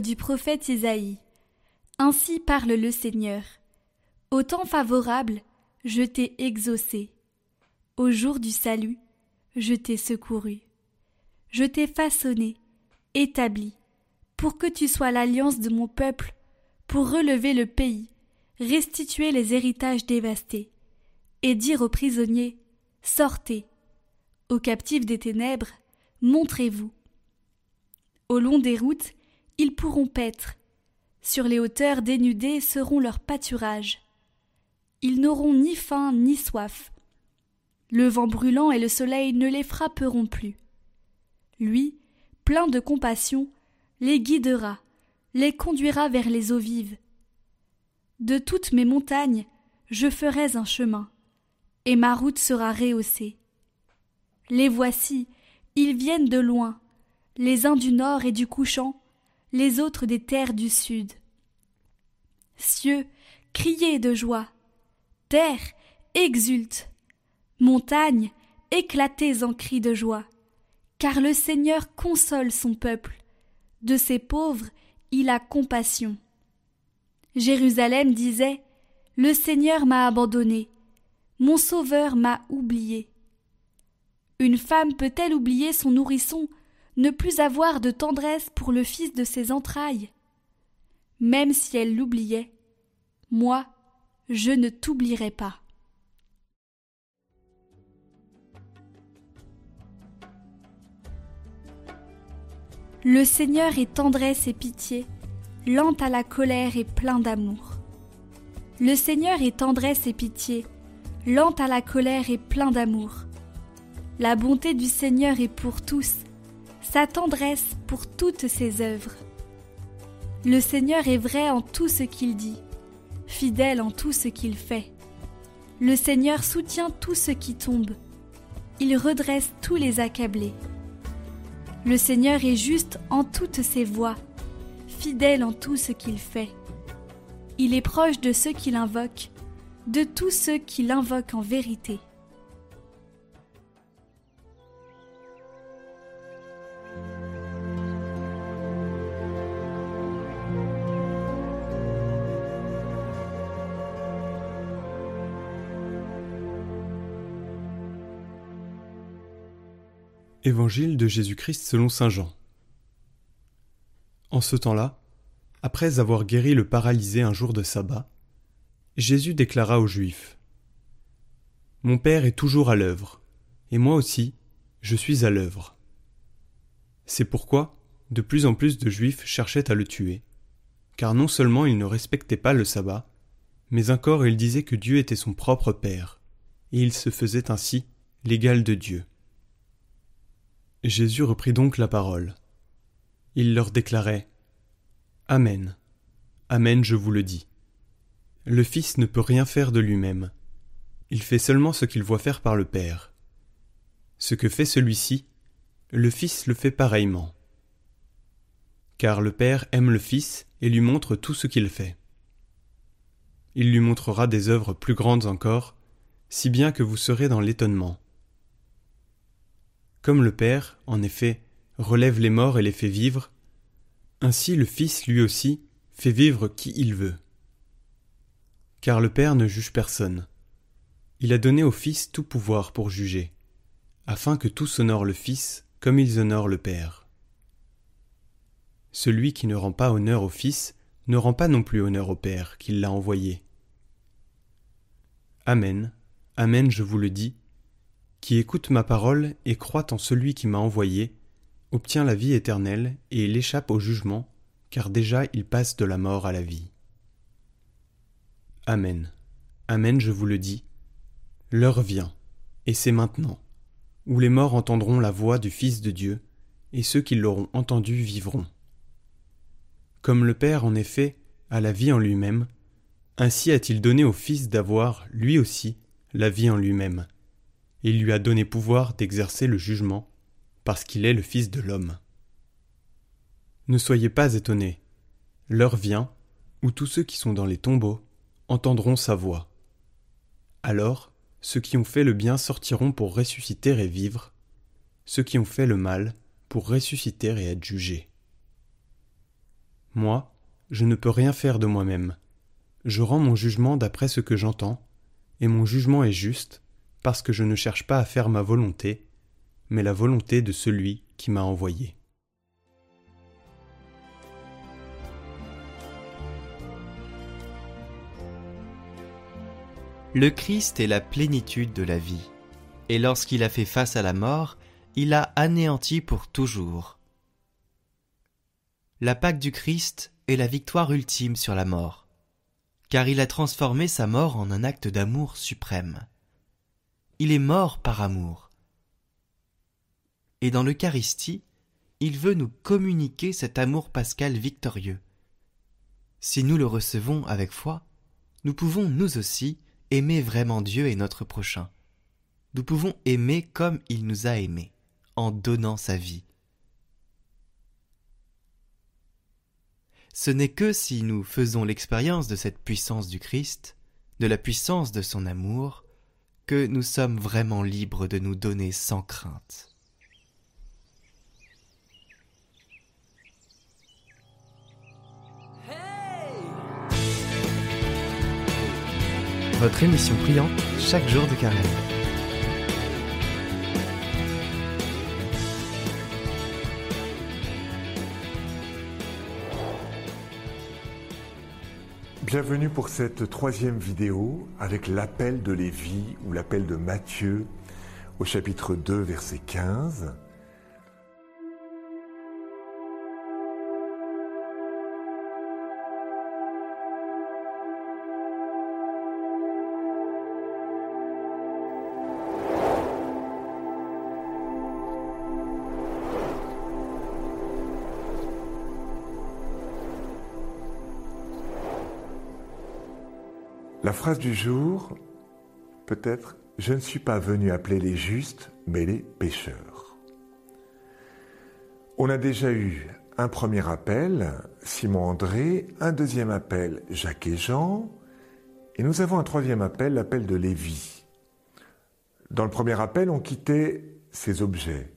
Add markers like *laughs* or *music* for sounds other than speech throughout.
Du prophète Isaïe. Ainsi parle le Seigneur. Au temps favorable, je t'ai exaucé. Au jour du salut, je t'ai secouru. Je t'ai façonné, établi, pour que tu sois l'alliance de mon peuple, pour relever le pays, restituer les héritages dévastés, et dire aux prisonniers Sortez. Aux captifs des ténèbres, montrez-vous. Au long des routes, ils pourront paître. Sur les hauteurs dénudées seront leurs pâturages. Ils n'auront ni faim ni soif. Le vent brûlant et le soleil ne les frapperont plus. Lui, plein de compassion, les guidera, les conduira vers les eaux vives. De toutes mes montagnes, je ferai un chemin, et ma route sera rehaussée. Les voici, ils viennent de loin, les uns du nord et du couchant, les autres des terres du sud. Cieux, criez de joie. Terre, exulte. Montagne, éclatez en cris de joie. Car le Seigneur console son peuple. De ses pauvres, il a compassion. Jérusalem disait Le Seigneur m'a abandonné. Mon Sauveur m'a oublié. Une femme peut-elle oublier son nourrisson ne plus avoir de tendresse pour le fils de ses entrailles. Même si elle l'oubliait, moi, je ne t'oublierai pas. Le Seigneur est tendresse et pitié, lent à la colère et plein d'amour. Le Seigneur est tendresse et pitié, lent à la colère et plein d'amour. La bonté du Seigneur est pour tous, sa tendresse pour toutes ses œuvres. Le Seigneur est vrai en tout ce qu'il dit, fidèle en tout ce qu'il fait. Le Seigneur soutient tout ce qui tombe, il redresse tous les accablés. Le Seigneur est juste en toutes ses voies, fidèle en tout ce qu'il fait. Il est proche de ceux qui l'invoquent, de tous ceux qui l'invoquent en vérité. Évangile de Jésus-Christ selon Saint Jean. En ce temps-là, après avoir guéri le paralysé un jour de sabbat, Jésus déclara aux Juifs Mon Père est toujours à l'œuvre, et moi aussi, je suis à l'œuvre. C'est pourquoi de plus en plus de Juifs cherchaient à le tuer, car non seulement il ne respectait pas le sabbat, mais encore il disait que Dieu était son propre Père, et il se faisait ainsi l'égal de Dieu. Jésus reprit donc la parole. Il leur déclarait Amen. Amen, je vous le dis. Le Fils ne peut rien faire de lui-même. Il fait seulement ce qu'il voit faire par le Père. Ce que fait celui-ci, le Fils le fait pareillement. Car le Père aime le Fils et lui montre tout ce qu'il fait. Il lui montrera des œuvres plus grandes encore, si bien que vous serez dans l'étonnement. Comme le Père, en effet, relève les morts et les fait vivre, ainsi le Fils lui aussi fait vivre qui il veut. Car le Père ne juge personne. Il a donné au Fils tout pouvoir pour juger, afin que tous honorent le Fils comme ils honorent le Père. Celui qui ne rend pas honneur au Fils ne rend pas non plus honneur au Père qui l'a envoyé. Amen, Amen, je vous le dis, qui écoute ma parole et croit en celui qui m'a envoyé, obtient la vie éternelle et il échappe au jugement, car déjà il passe de la mort à la vie. Amen. Amen, je vous le dis. L'heure vient, et c'est maintenant, où les morts entendront la voix du Fils de Dieu, et ceux qui l'auront entendu vivront. Comme le Père, en effet, a la vie en lui-même, ainsi a-t-il donné au Fils d'avoir, lui aussi, la vie en lui-même il lui a donné pouvoir d'exercer le jugement, parce qu'il est le Fils de l'homme. Ne soyez pas étonnés. L'heure vient où tous ceux qui sont dans les tombeaux entendront sa voix. Alors, ceux qui ont fait le bien sortiront pour ressusciter et vivre, ceux qui ont fait le mal pour ressusciter et être jugés. Moi, je ne peux rien faire de moi-même. Je rends mon jugement d'après ce que j'entends, et mon jugement est juste, parce que je ne cherche pas à faire ma volonté, mais la volonté de celui qui m'a envoyé. Le Christ est la plénitude de la vie, et lorsqu'il a fait face à la mort, il a anéanti pour toujours. La Pâque du Christ est la victoire ultime sur la mort, car il a transformé sa mort en un acte d'amour suprême. Il est mort par amour. Et dans l'Eucharistie, il veut nous communiquer cet amour pascal victorieux. Si nous le recevons avec foi, nous pouvons nous aussi aimer vraiment Dieu et notre prochain. Nous pouvons aimer comme il nous a aimés, en donnant sa vie. Ce n'est que si nous faisons l'expérience de cette puissance du Christ, de la puissance de son amour, que nous sommes vraiment libres de nous donner sans crainte. votre émission priante chaque jour de carême. Bienvenue pour cette troisième vidéo avec l'appel de Lévi ou l'appel de Matthieu au chapitre 2 verset 15. La phrase du jour, peut-être, je ne suis pas venu appeler les justes, mais les pécheurs. On a déjà eu un premier appel, Simon André, un deuxième appel, Jacques et Jean, et nous avons un troisième appel, l'appel de Lévi. Dans le premier appel, on quittait ces objets.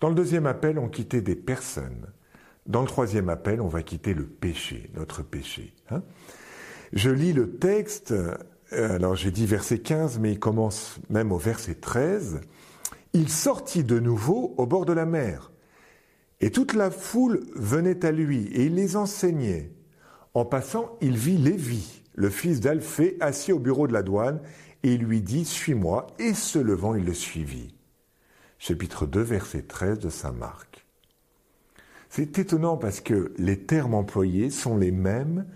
Dans le deuxième appel, on quittait des personnes. Dans le troisième appel, on va quitter le péché, notre péché. Hein. Je lis le texte, euh, alors j'ai dit verset 15, mais il commence même au verset 13. Il sortit de nouveau au bord de la mer, et toute la foule venait à lui, et il les enseignait. En passant, il vit Lévi, le fils d'Alphée, assis au bureau de la douane, et il lui dit, Suis-moi, et se levant, il le suivit. Chapitre 2, verset 13 de Saint Marc. C'est étonnant parce que les termes employés sont les mêmes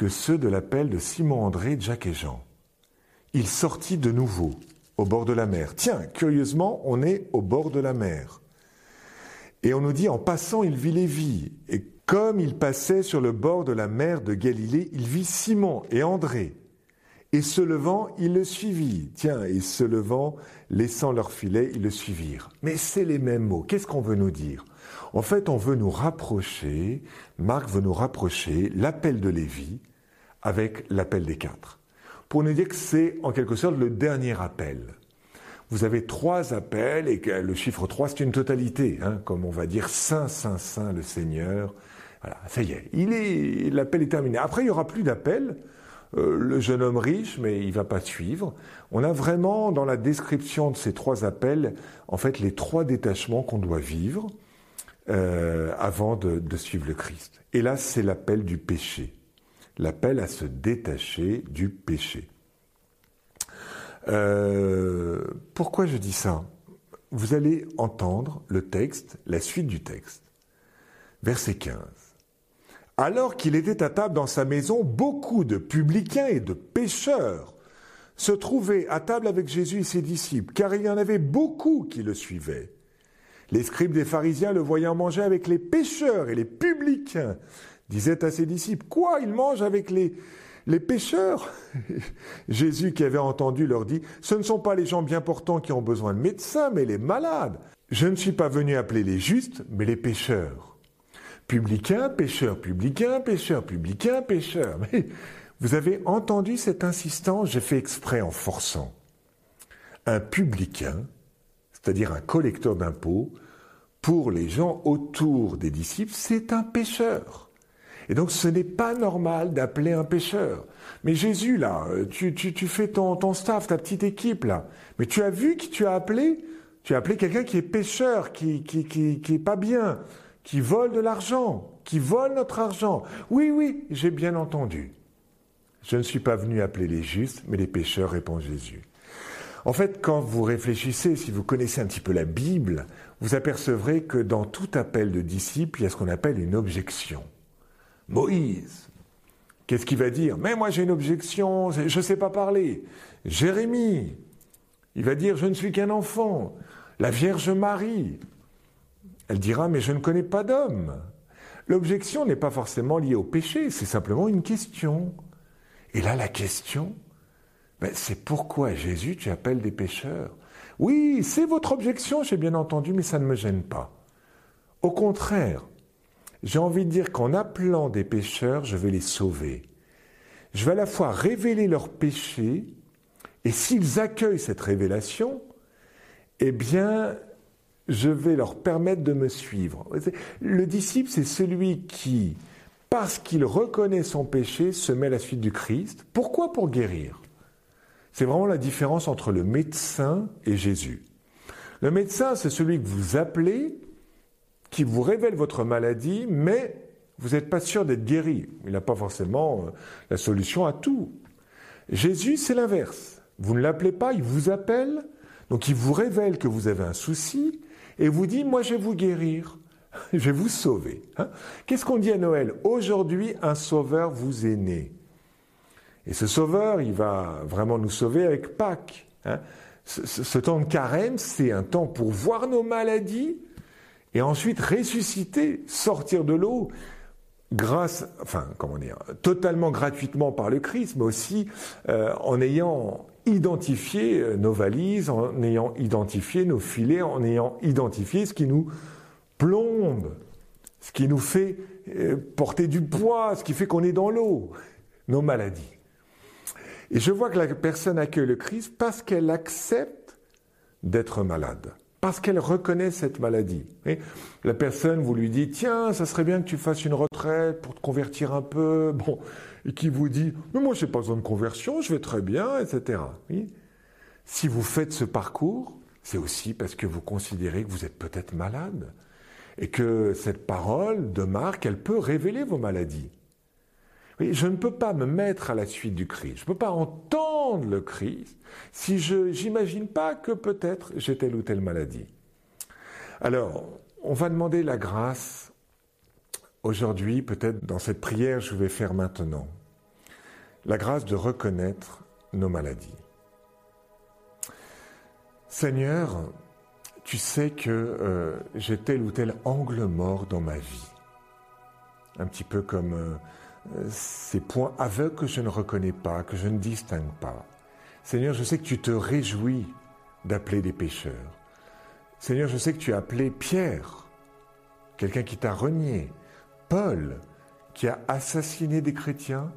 que ceux de l'appel de Simon-André, Jacques et Jean. Il sortit de nouveau au bord de la mer. Tiens, curieusement, on est au bord de la mer. Et on nous dit, en passant, il vit Lévi. Et comme il passait sur le bord de la mer de Galilée, il vit Simon et André. Et se levant, il le suivit. Tiens, et se levant, laissant leur filet, ils le suivirent. Mais c'est les mêmes mots. Qu'est-ce qu'on veut nous dire? En fait, on veut nous rapprocher, Marc veut nous rapprocher l'appel de Lévi avec l'appel des quatre. Pour nous dire que c'est en quelque sorte le dernier appel. Vous avez trois appels et le chiffre 3 c'est une totalité, hein, comme on va dire Saint, Saint, Saint le Seigneur. Voilà, ça y est, il est l'appel est terminé. Après il y aura plus d'appel. Euh, le jeune homme riche, mais il va pas suivre. On a vraiment dans la description de ces trois appels, en fait, les trois détachements qu'on doit vivre euh, avant de, de suivre le Christ. Et là, c'est l'appel du péché l'appel à se détacher du péché. Euh, pourquoi je dis ça? Vous allez entendre le texte, la suite du texte. Verset 15. Alors qu'il était à table dans sa maison, beaucoup de publicains et de pécheurs se trouvaient à table avec Jésus et ses disciples, car il y en avait beaucoup qui le suivaient. Les scribes des pharisiens le voyant manger avec les pécheurs et les publicains, disait à ses disciples, Quoi, il mange avec les, les pécheurs *laughs* Jésus qui avait entendu leur dit, Ce ne sont pas les gens bien portants qui ont besoin de médecins, mais les malades. Je ne suis pas venu appeler les justes, mais les pécheurs. Publicains, pécheurs, publicains, pécheurs, publicains, pécheurs. Mais vous avez entendu cette insistance, j'ai fait exprès en forçant. Un publicain, c'est-à-dire un collecteur d'impôts, pour les gens autour des disciples, c'est un pécheur. Et donc ce n'est pas normal d'appeler un pécheur. Mais Jésus, là, tu, tu, fais ton, staff, ta petite équipe, là. Mais tu as vu qui tu as appelé? Tu as appelé quelqu'un qui est pécheur, qui, qui, qui, qui pas bien, qui vole de l'argent, qui vole notre argent. Oui, oui, j'ai bien entendu. Je ne suis pas venu appeler les justes, mais les pécheurs, répond Jésus. En fait, quand vous réfléchissez, si vous connaissez un petit peu la Bible, vous apercevrez que dans tout appel de disciple, il y a ce qu'on appelle une objection. Moïse, qu'est-ce qu'il va dire? Mais moi j'ai une objection, je ne sais pas parler. Jérémie, il va dire Je ne suis qu'un enfant. La Vierge Marie, elle dira Mais je ne connais pas d'homme. L'objection n'est pas forcément liée au péché, c'est simplement une question. Et là, la question, ben, c'est pourquoi Jésus tu appelles des pécheurs? Oui, c'est votre objection, j'ai bien entendu, mais ça ne me gêne pas. Au contraire, j'ai envie de dire qu'en appelant des pécheurs, je vais les sauver. Je vais à la fois révéler leurs péchés, et s'ils accueillent cette révélation, eh bien, je vais leur permettre de me suivre. Le disciple, c'est celui qui, parce qu'il reconnaît son péché, se met à la suite du Christ. Pourquoi Pour guérir? C'est vraiment la différence entre le médecin et Jésus. Le médecin, c'est celui que vous appelez, qui vous révèle votre maladie, mais vous n'êtes pas sûr d'être guéri. Il n'a pas forcément euh, la solution à tout. Jésus, c'est l'inverse. Vous ne l'appelez pas, il vous appelle, donc il vous révèle que vous avez un souci, et vous dit, moi je vais vous guérir, *laughs* je vais vous sauver. Hein. Qu'est-ce qu'on dit à Noël? Aujourd'hui, un sauveur vous est né. Et ce sauveur, il va vraiment nous sauver avec Pâques. Hein. Ce, temps de carême, c'est un temps pour voir nos maladies et ensuite ressusciter, sortir de l'eau, grâce, enfin, comment dire, totalement gratuitement par le Christ, mais aussi euh, en ayant identifié euh, nos valises, en ayant identifié nos filets, en ayant identifié ce qui nous plombe, ce qui nous fait euh, porter du poids, ce qui fait qu'on est dans l'eau, nos maladies. Et je vois que la personne accueille le Christ parce qu'elle accepte d'être malade, parce qu'elle reconnaît cette maladie. la personne, vous lui dites, tiens, ça serait bien que tu fasses une retraite pour te convertir un peu, bon, et qui vous dit, mais moi, je n'ai pas besoin de conversion, je vais très bien, etc. Si vous faites ce parcours, c'est aussi parce que vous considérez que vous êtes peut-être malade et que cette parole de Marc, elle peut révéler vos maladies je ne peux pas me mettre à la suite du Christ, je ne peux pas entendre le Christ si je n'imagine pas que peut-être j'ai telle ou telle maladie. Alors, on va demander la grâce aujourd'hui, peut-être dans cette prière je vais faire maintenant, la grâce de reconnaître nos maladies. Seigneur, tu sais que euh, j'ai tel ou tel angle mort dans ma vie. Un petit peu comme euh, ces points aveugles que je ne reconnais pas, que je ne distingue pas. Seigneur, je sais que tu te réjouis d'appeler des pécheurs. Seigneur, je sais que tu as appelé Pierre, quelqu'un qui t'a renié, Paul, qui a assassiné des chrétiens,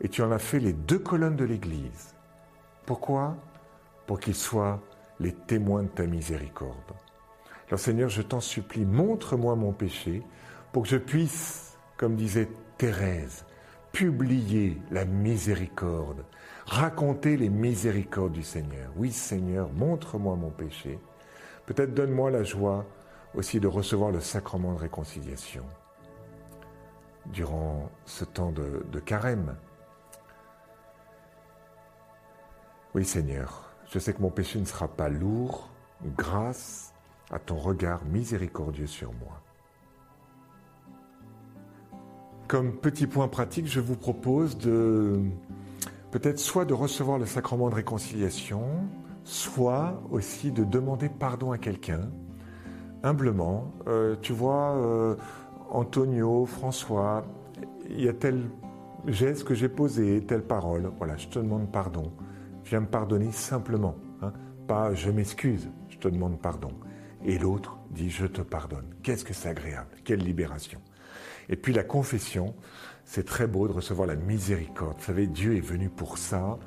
et tu en as fait les deux colonnes de l'Église. Pourquoi? Pour qu'ils soient les témoins de ta miséricorde. Alors Seigneur, je t'en supplie, montre-moi mon péché pour que je puisse, comme disait Thérèse, publier la miséricorde, raconter les miséricordes du Seigneur. Oui Seigneur, montre-moi mon péché. Peut-être donne-moi la joie aussi de recevoir le sacrement de réconciliation durant ce temps de, de carême. Oui Seigneur, je sais que mon péché ne sera pas lourd grâce à ton regard miséricordieux sur moi. Comme petit point pratique, je vous propose de peut-être soit de recevoir le sacrement de réconciliation, soit aussi de demander pardon à quelqu'un, humblement. Euh, tu vois, euh, Antonio, François, il y a tel geste que j'ai posé, telle parole. Voilà, je te demande pardon. Viens me pardonner simplement. Hein. Pas je m'excuse, je te demande pardon. Et l'autre dit je te pardonne. Qu'est-ce que c'est agréable, quelle libération. Et puis la confession, c'est très beau de recevoir la miséricorde. Vous savez, Dieu est venu pour ça.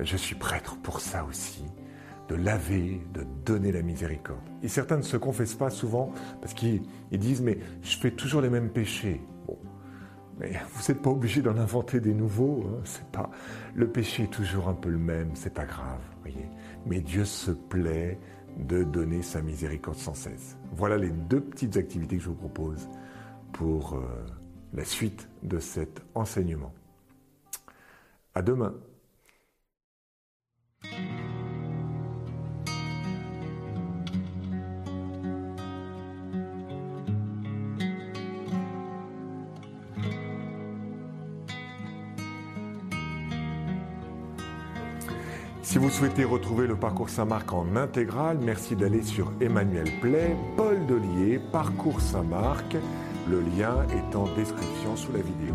Je suis prêtre pour ça aussi. De laver, de donner la miséricorde. Et certains ne se confessent pas souvent parce qu'ils disent mais je fais toujours les mêmes péchés. Bon, Mais vous n'êtes pas obligé d'en inventer des nouveaux. Hein. C'est pas le péché est toujours un peu le même. C'est pas grave. Mais Dieu se plaît de donner sa miséricorde sans cesse. Voilà les deux petites activités que je vous propose pour euh, la suite de cet enseignement. À demain. Si vous souhaitez retrouver le parcours Saint-Marc en intégral, merci d'aller sur Emmanuel Play, Paul Delier, Parcours Saint-Marc. Le lien est en description sous la vidéo.